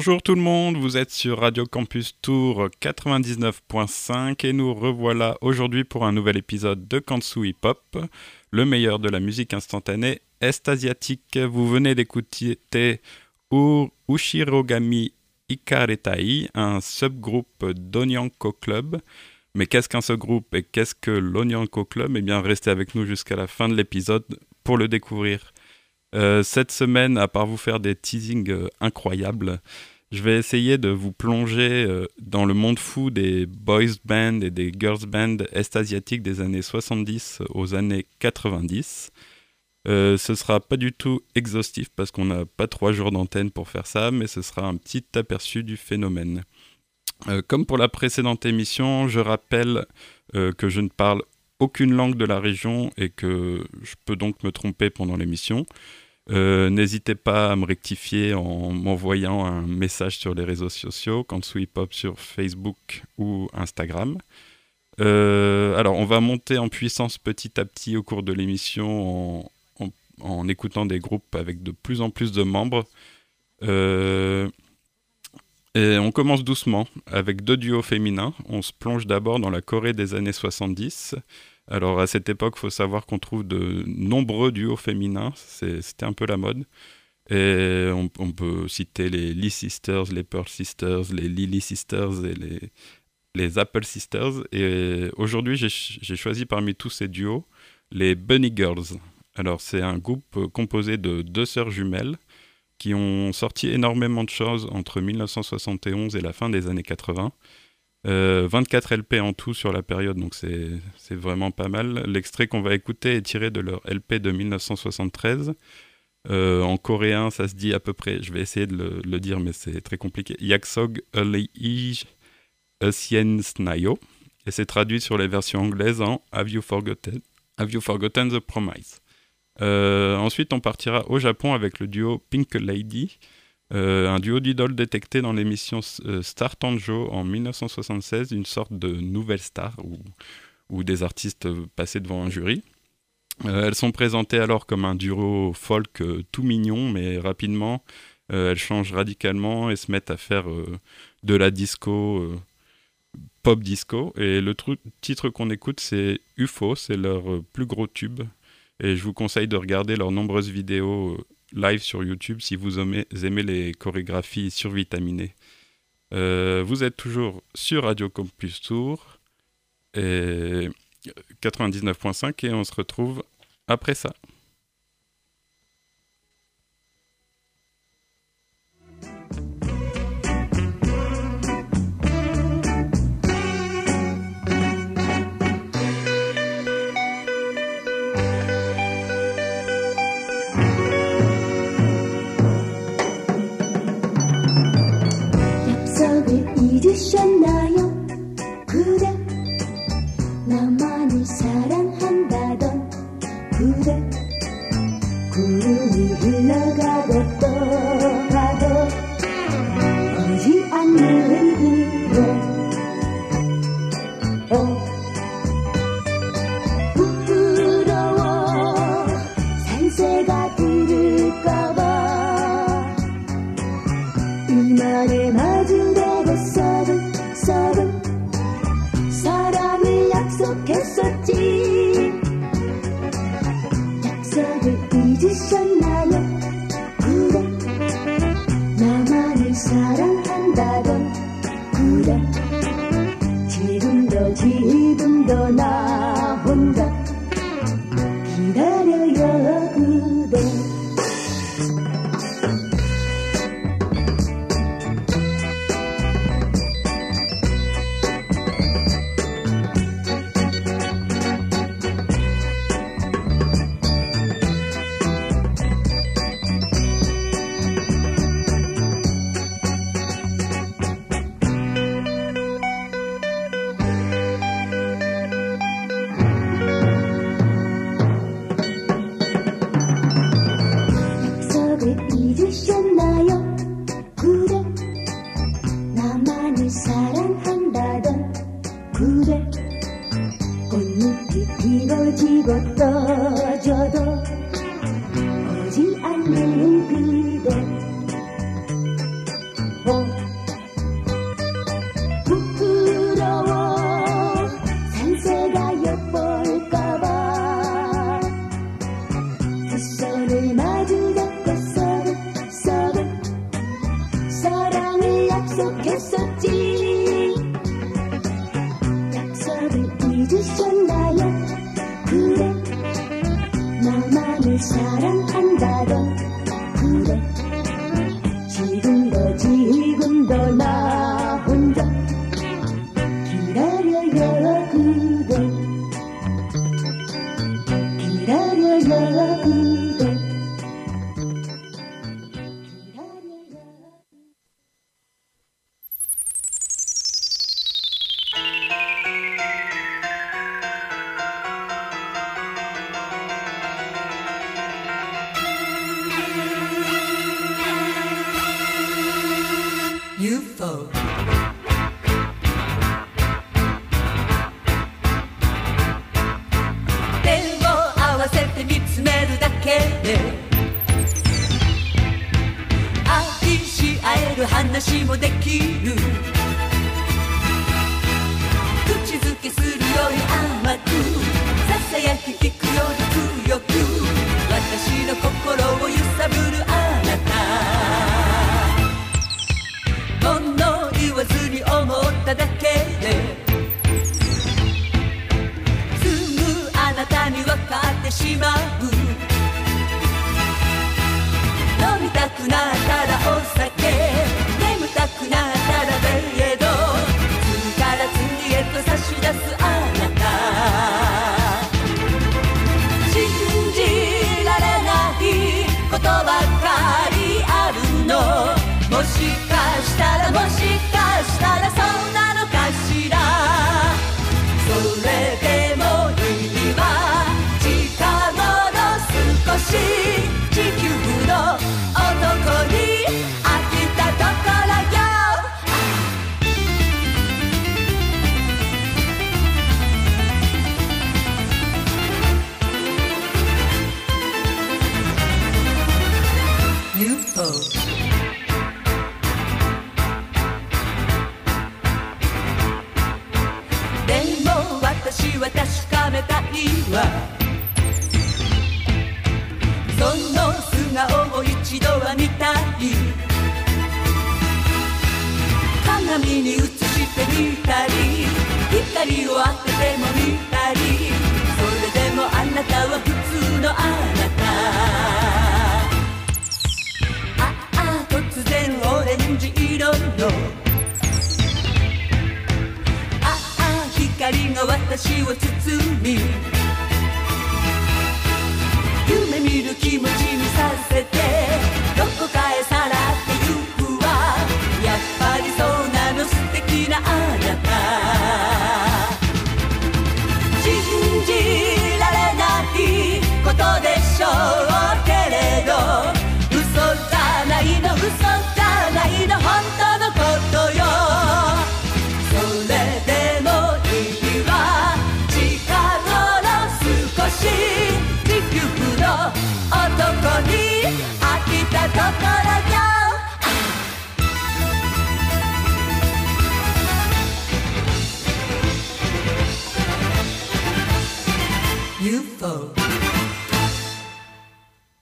Bonjour tout le monde, vous êtes sur Radio Campus Tour 99.5 et nous revoilà aujourd'hui pour un nouvel épisode de Kansu Hip Hop, le meilleur de la musique instantanée est-asiatique. Vous venez d'écouter Ushirogami Ikaretai, un subgroupe d'Onyanko Club. Mais qu'est-ce qu'un subgroupe et qu'est-ce que l'Onyanko Club? Eh bien, restez avec nous jusqu'à la fin de l'épisode pour le découvrir. Euh, cette semaine, à part vous faire des teasings euh, incroyables, je vais essayer de vous plonger euh, dans le monde fou des boys bands et des girls bands est-asiatiques des années 70 aux années 90. ce sera pas du tout exhaustif parce qu'on n'a pas trois jours d'antenne pour faire ça, mais ce sera un petit aperçu du phénomène. comme pour la précédente émission, je rappelle que je ne parle aucune langue de la région et que je peux donc me tromper pendant l'émission. Euh, n'hésitez pas à me rectifier en m'envoyant un message sur les réseaux sociaux, quand Hip Hop sur Facebook ou Instagram. Euh, alors, on va monter en puissance petit à petit au cours de l'émission en, écoutant des groupes avec de plus en plus de membres. Euh, et on commence doucement avec deux duos féminins. On se plonge d'abord dans la Corée des années 70 alors à cette époque, il faut savoir qu'on trouve de nombreux duos féminins, c'était un peu la mode. Et on, peut citer les Lee Sisters, les Pearl Sisters, les Lily Sisters et les, les Apple Sisters. Et aujourd'hui, j'ai choisi parmi tous ces duos les Bunny Girls. Alors c'est un groupe composé de deux sœurs jumelles qui ont sorti énormément de choses entre 1971 et la fin des années 80. 24 euh, LP en tout sur la période, donc c'est vraiment pas mal. L'extrait qu'on va écouter est tiré de leur LP de 1973. Euh, en coréen, ça se dit à peu près, je vais essayer de le, dire, mais c'est très compliqué. Yaksog Aleij Sien Snayo. Et c'est traduit sur les versions anglaises en Have You Forgotten, Have you forgotten the Promise? Euh, Ensuite, on partira au Japon avec le duo Pink Lady. Euh, un duo d'idoles détecté dans l'émission euh, Star Tanjo en 1976, une sorte de nouvelle star où, des artistes passaient devant un jury. Euh, elles sont présentées alors comme un duo folk tout mignon, mais rapidement, elles changent radicalement et se mettent à faire de la disco, pop disco. Et le titre qu'on écoute, c'est UFO, c'est leur plus gros tube. Et je vous conseille de regarder leurs nombreuses vidéos live sur YouTube si vous aimez, les chorégraphies survitaminées. Euh, vous êtes toujours sur Radio Campus Tour et 99.5 et on se retrouve après ça.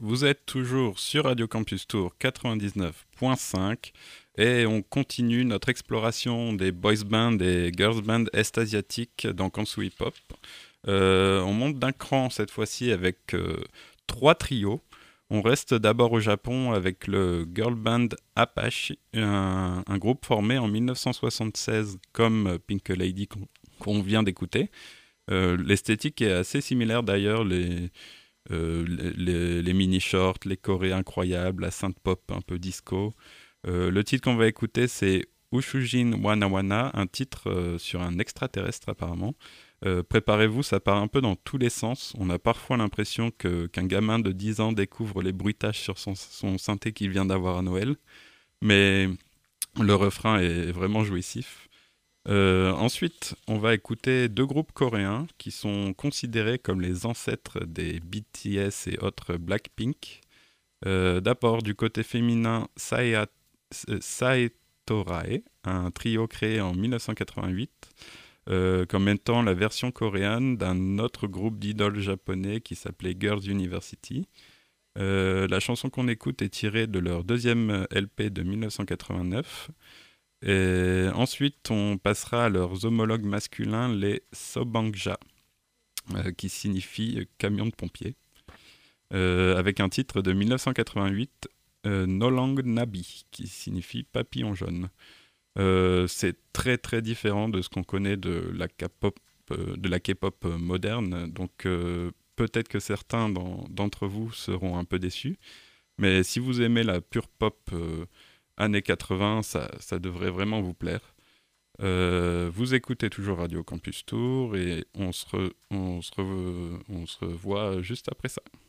Vous êtes toujours sur Radio Campus Tour 99.5 et on continue notre exploration des boys bands et girls bands est-asiatiques dans Kansu Hip Hop. Euh, on monte d'un cran cette fois-ci avec euh, trois trios. On reste d'abord au Japon avec le girl band Apache, un, groupe formé en 1976 comme euh, Pink Lady qu'on vient d'écouter, euh, l'esthétique est assez similaire d'ailleurs. Les, mini shorts, les chorés incroyables, la sainte pop un peu disco. Euh, le titre qu'on va écouter, c'est Ushujin Wana Wana, un titre sur un extraterrestre apparemment. Préparez-vous, ça part un peu dans tous les sens. On a parfois l'impression qu'un gamin de 10 ans découvre les bruitages sur son, son synthé qu'il vient d'avoir à Noël. Mais le refrain est vraiment jouissif. Euh, ensuite, on va écouter deux groupes coréens qui sont considérés comme les ancêtres des BTS et autres Blackpink. Euh, d'abord, du côté féminin, euh, Saetorae, un trio créé en 1988, comme étant la version coréenne d'un autre groupe d'idoles japonais qui s'appelait Girls University. la chanson qu'on écoute est tirée de leur deuxième LP de 1989. Et ensuite, on passera à leurs homologues masculins, les Sobangja, euh, qui signifie camion de pompier, euh, avec un titre de 1988, euh, Nolang Nabi, qui signifie papillon jaune. Euh, c'est très très différent de ce qu'on connaît de la K-pop, de la K-pop moderne, donc peut-être que certains d'en- d'entre vous seront un peu déçus, mais si vous aimez la pure pop années 80, ça, ça devrait vraiment vous plaire. Euh, vous écoutez toujours Radio Campus Tour et on se, re- on se, re- on se revoit juste après ça.「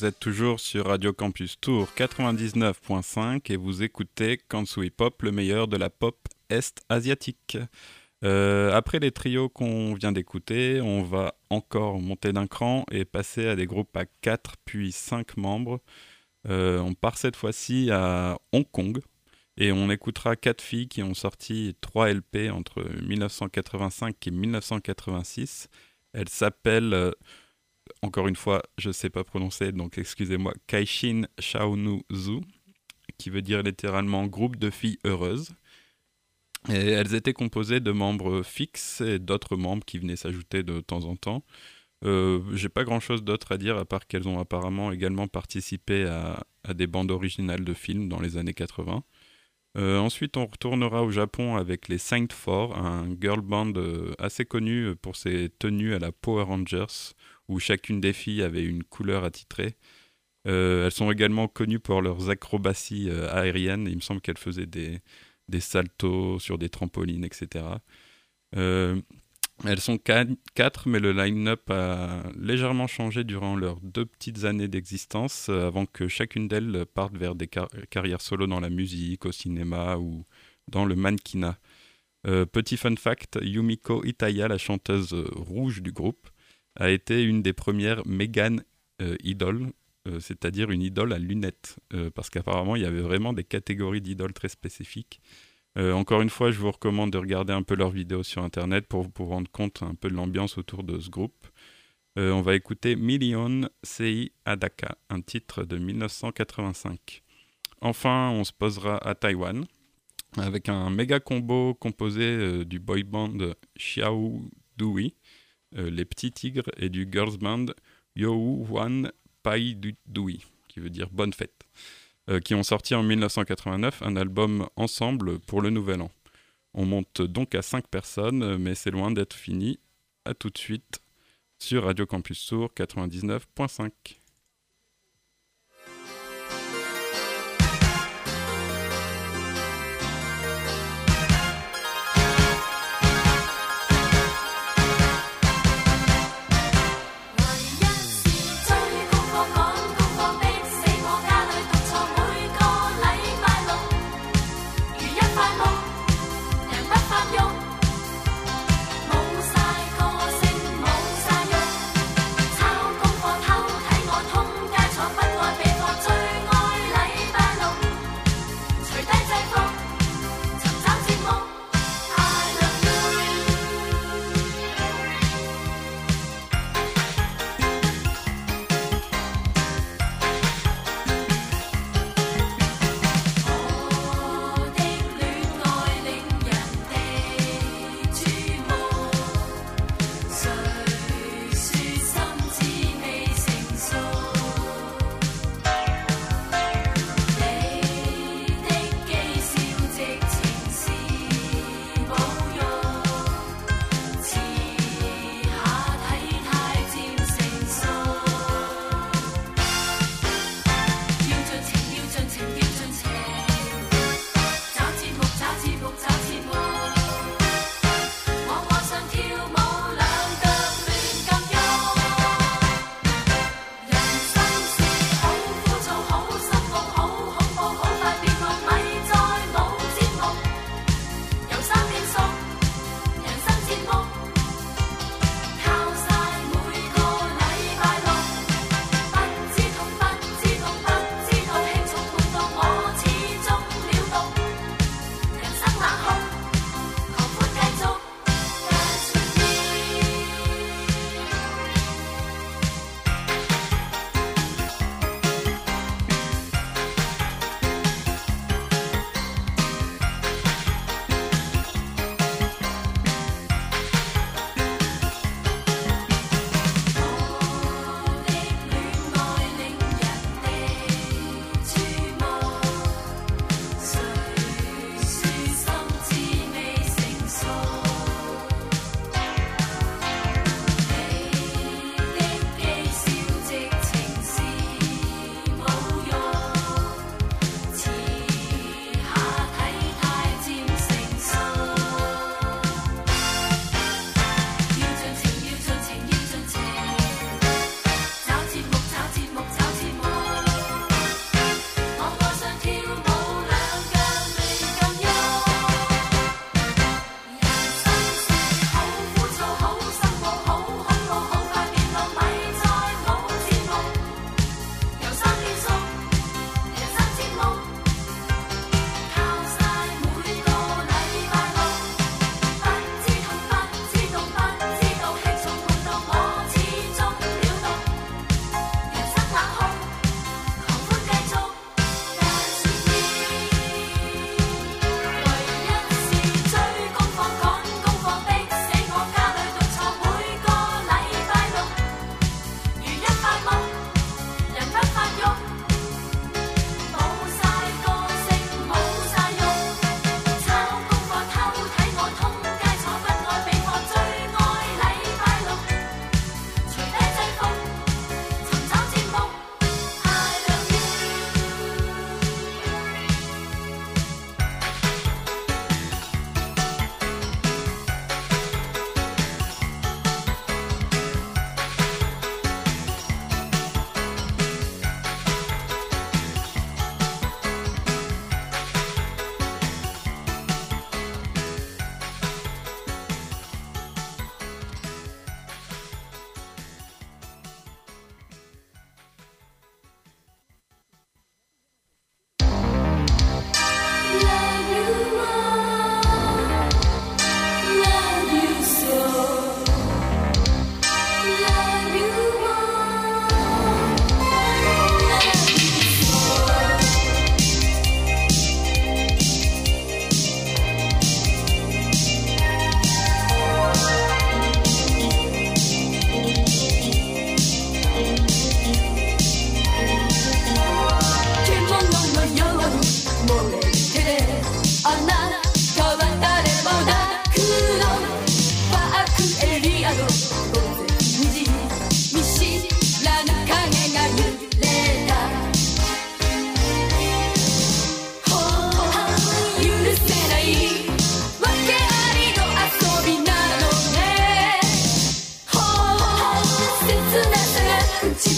Vous êtes toujours sur Radio Campus Tour 99.5 et vous écoutez Kansui Pop, le meilleur de la pop est-asiatique. Euh, après les trios qu'on vient d'écouter, on va encore monter d'un cran et passer à des groupes à 4 puis 5 membres. Euh, on part cette fois-ci à Hong Kong et on écoutera 4 filles qui ont sorti 3 LP entre 1985 et 1986. Elles s'appellent, euh, encore une fois, je ne sais pas prononcer, donc excusez-moi, Kaishin Shaonu Zu, qui veut dire littéralement groupe de filles heureuses. Elles étaient composées de membres fixes et d'autres membres qui venaient s'ajouter de temps en temps. Euh, J'ai pas grand chose d'autre à dire à part qu'elles ont apparemment également participé à, des bandes originales de films dans les années 80. Euh, ensuite, on retournera au Japon avec les Saint Four, un girl band euh, assez connu pour ses tenues à la Power Rangers, où chacune des filles avait une couleur attitrée. Euh, elles sont également connues pour leurs acrobaties euh, aériennes. Il me semble qu'elles faisaient des, des saltos sur des trampolines, etc. Euh, elles sont quatre, mais le line-up a légèrement changé durant leurs deux petites années d'existence, euh, avant que chacune d'elles parte vers des car- carrières solo dans la musique, au cinéma ou dans le mannequinat. Euh, petit fun fact, Yumiko Itaya, la chanteuse euh, rouge du groupe, a été une des premières Megan euh, c'est-à-dire une idole à lunettes, parce qu'apparemment il y avait vraiment des catégories d'idoles très spécifiques. Euh, encore une fois, je vous recommande de regarder un peu leurs vidéos sur internet pour vous rendre compte un peu de l'ambiance autour de ce groupe. Euh, on va écouter Million Sei Adaka, un titre de 1985. Enfin, on se posera à Taïwan avec un méga combo composé euh, du boy band Xiao Dui, les petits tigres, et du girls band Youhu Wan Pai Du- Dui, qui veut dire bonne fête, qui ont sorti en 1989 un album ensemble pour le nouvel an. On monte donc à 5 personnes, euh, mais c'est loin d'être fini. À tout de suite sur Radio Campus Sourd 99.5.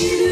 you.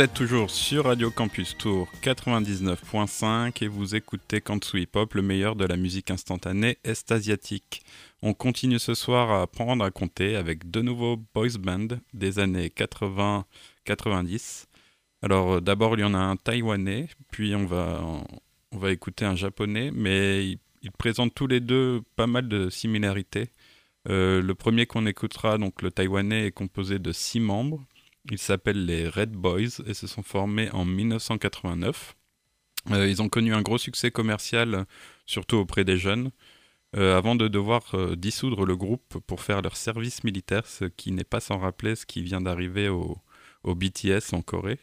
Vous êtes toujours sur Radio Campus Tour 99.5 et vous écoutez Kansu Hip Hop, le meilleur de la musique instantanée est-asiatique. On continue ce soir à apprendre à compter avec deux nouveaux boys bands des années 80-90. Alors euh, d'abord il y en a un taïwanais, puis on va, on va écouter un japonais, mais ils, ils présentent tous les deux pas mal de similarités. Euh, le premier qu'on écoutera, donc le taïwanais, est composé de six membres. Ils s'appellent les Red Boys et se sont formés en 1989. Euh, ils ont connu un gros succès commercial, surtout auprès des jeunes, euh, avant de devoir euh, dissoudre le groupe pour faire leur service militaire, ce qui n'est pas sans rappeler ce qui vient d'arriver au, BTS en Corée.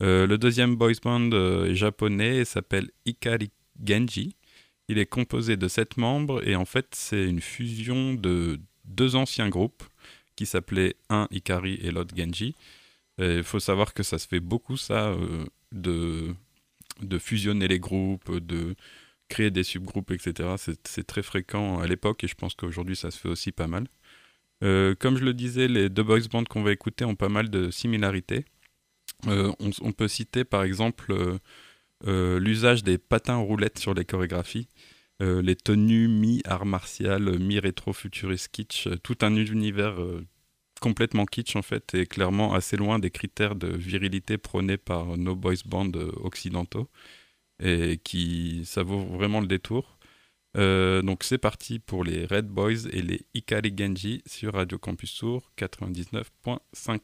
Le deuxième boys band est japonais et s'appelle Ikari Genji. Il est composé de sept membres et en fait c'est une fusion de deux anciens groupes qui s'appelaient un Ikari et l'autre Genji. Il faut savoir que ça se fait beaucoup ça, euh, de, de fusionner les groupes, de créer des subgroupes, etc. C'est très fréquent à l'époque et je pense qu'aujourd'hui ça se fait aussi pas mal. Euh, comme je le disais, les deux boys bands qu'on va écouter ont pas mal de similarités. Euh, on, on peut citer par exemple l'usage des patins roulettes sur les chorégraphies, les tenues mi-art martial, mi-rétro-futuriste kitsch, euh, tout un univers euh, complètement kitsch en fait et clairement assez loin des critères de virilité prônés par nos boys bands euh, occidentaux et qui ça vaut vraiment le détour. Euh, donc c'est parti pour les Red Boys et les Ikari Genji sur Radio Campus Tour 99.5.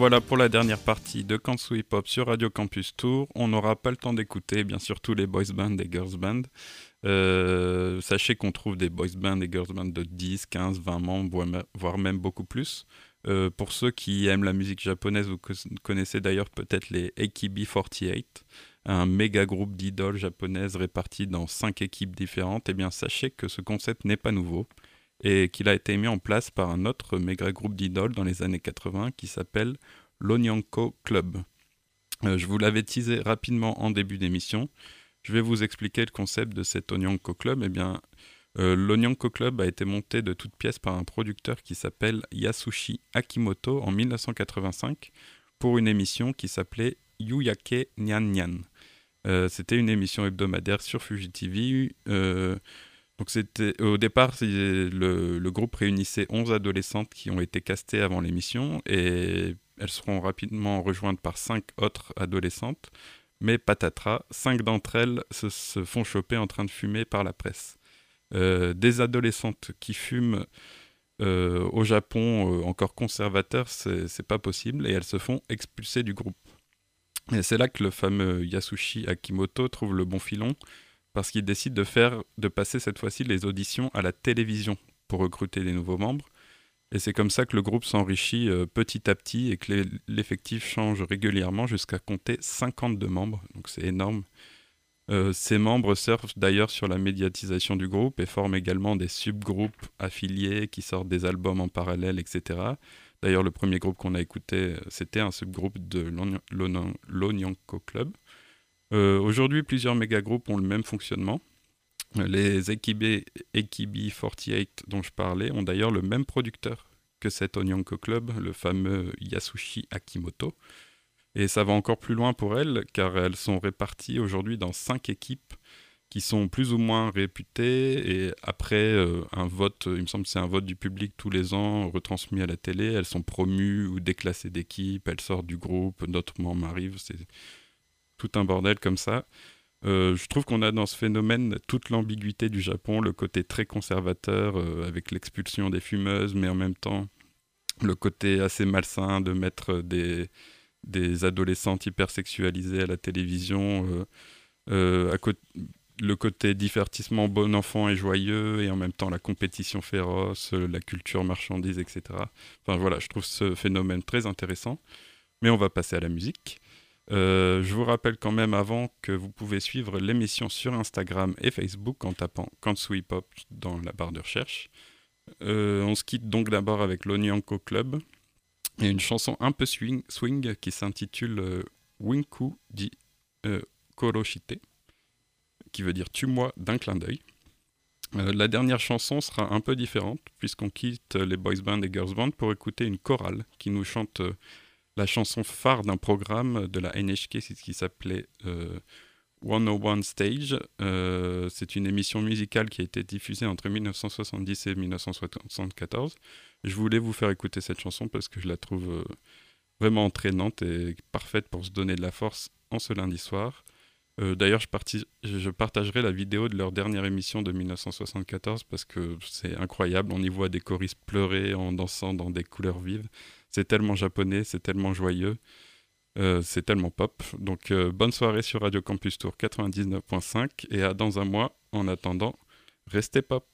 Revoilà pour la dernière partie de Kansu Hip Hop sur Radio Campus Tour. On n'aura pas le temps d'écouter, bien sûr, tous les boys bands et girls bands. Euh, sachez qu'on trouve des boys bands et girls bands de 10, 15, 20 membres, voire me- voire même beaucoup plus. Euh, pour ceux qui aiment la musique japonaise, vous co- connaissez d'ailleurs peut-être les AKB48, un méga groupe d'idoles japonaises répartis dans 5 équipes différentes. Eh bien, sachez que ce concept n'est pas nouveau et qu'il a été mis en place par un autre méga groupe d'idoles dans les années 80 qui s'appelle l'Onyanko Club. Euh, je vous l'avais teasé rapidement en début d'émission. Je vais vous expliquer le concept de cet Onyanko Club. Eh bien, euh, l'Onyanko Club a été monté de toutes pièces par un producteur qui s'appelle Yasushi Akimoto en 1985 pour une émission qui s'appelait Yuyake Nyan Nyan. Euh, C'était une émission hebdomadaire sur Fuji TV. Donc c'était au départ le, le groupe réunissait 11 adolescentes qui ont été castées avant l'émission et elles seront rapidement rejointes par 5 autres adolescentes. Mais patatras, 5 d'entre elles se, font choper en train de fumer par la presse. Euh, des adolescentes qui fument euh, au Japon euh, encore conservateur, c'est pas possible et elles se font expulser du groupe. Et c'est là que le fameux Yasushi Akimoto trouve le bon filon parce qu'il décide de faire de passer cette fois-ci les auditions à la télévision pour recruter des nouveaux membres. Et c'est comme ça que le groupe s'enrichit euh, petit à petit et que l'e- l'effectif change régulièrement jusqu'à compter 52 membres. Donc c'est énorme. Euh, ces membres surfent d'ailleurs sur la médiatisation du groupe et forment également des subgroupes affiliés qui sortent des albums en parallèle, etc. D'ailleurs, le premier groupe qu'on a écouté, euh, c'était un subgroupe de l'Onyanko Club. Euh, Aujourd'hui, plusieurs méga-groupes ont le même fonctionnement. Euh, Les Ekibe, Ekibi 48 dont je parlais ont d'ailleurs le même producteur que cet Onyanko Club, le fameux Yasushi Akimoto. Et ça va encore plus loin pour elles, car elles sont réparties aujourd'hui dans cinq équipes qui sont plus ou moins réputées. Et après euh, un vote, il me semble que c'est un vote du public tous les ans, retransmis à la télé, elles sont promues ou déclassées d'équipe, elles sortent du groupe, d'autres membres arrivent, tout un bordel comme ça. Euh, je trouve qu'on a dans ce phénomène toute l'ambiguïté du Japon, le côté très conservateur euh, avec l'expulsion des fumeuses, mais en même temps le côté assez malsain de mettre des, des adolescentes hypersexualisées à la télévision, euh, le côté divertissement bon enfant et joyeux, et en même temps la compétition féroce, la culture marchandise, etc. Enfin voilà, je trouve ce phénomène très intéressant. Mais on va passer à la musique. Euh, je vous rappelle quand même avant que vous pouvez suivre l'émission sur Instagram et Facebook en tapant Kansu Hip Hop dans la barre de recherche. Euh, on se quitte donc d'abord avec l'Onyanko Club et une chanson un peu swing, qui s'intitule euh, Winku di Koroshite, qui veut dire Tue-moi d'un clin d'œil. La dernière chanson sera un peu différente puisqu'on quitte les boys band et girls band pour écouter une chorale qui nous chante la chanson phare d'un programme de la NHK c'est ce qui s'appelait euh, 101 Stage. Euh, c'est une émission musicale qui a été diffusée entre 1970 et 1974. Je voulais vous faire écouter cette chanson parce que je la trouve euh, vraiment entraînante et parfaite pour se donner de la force en ce lundi soir. D'ailleurs, je, partagerai la vidéo de leur dernière émission de 1974 parce que c'est incroyable. On y voit des choristes pleurer en dansant dans des couleurs vives. C'est tellement japonais, c'est tellement joyeux, euh, c'est tellement pop. Donc euh, bonne soirée sur Radio Campus Tour 99.5 et à dans un mois. En attendant, restez pop.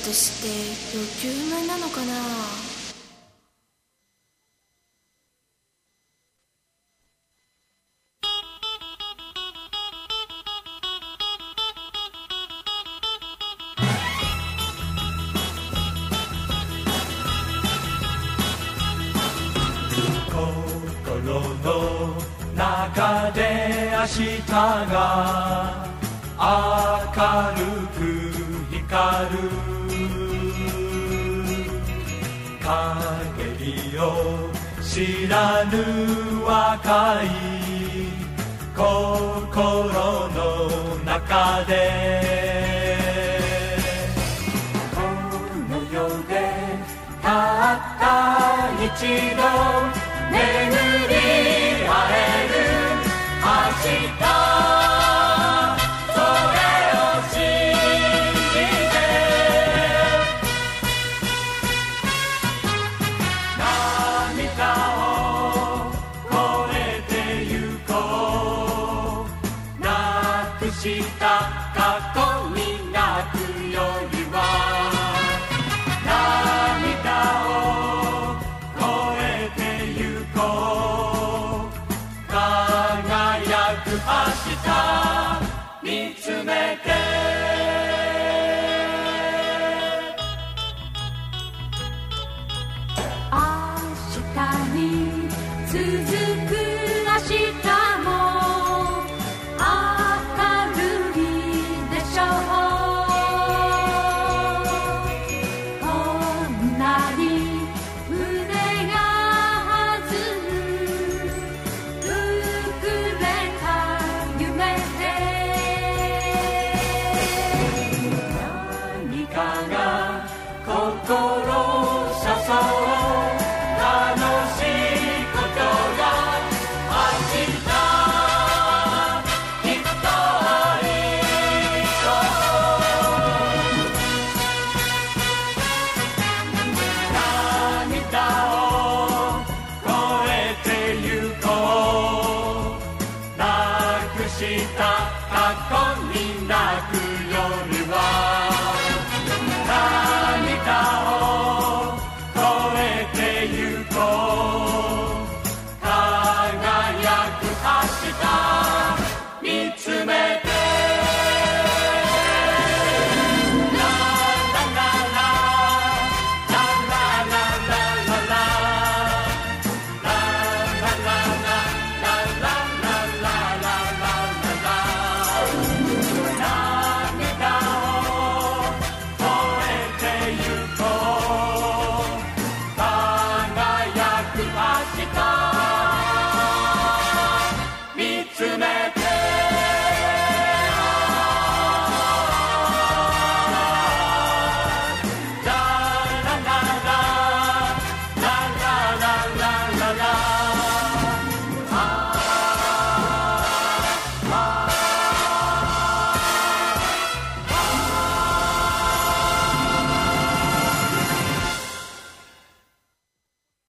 私って余裕無なのかな？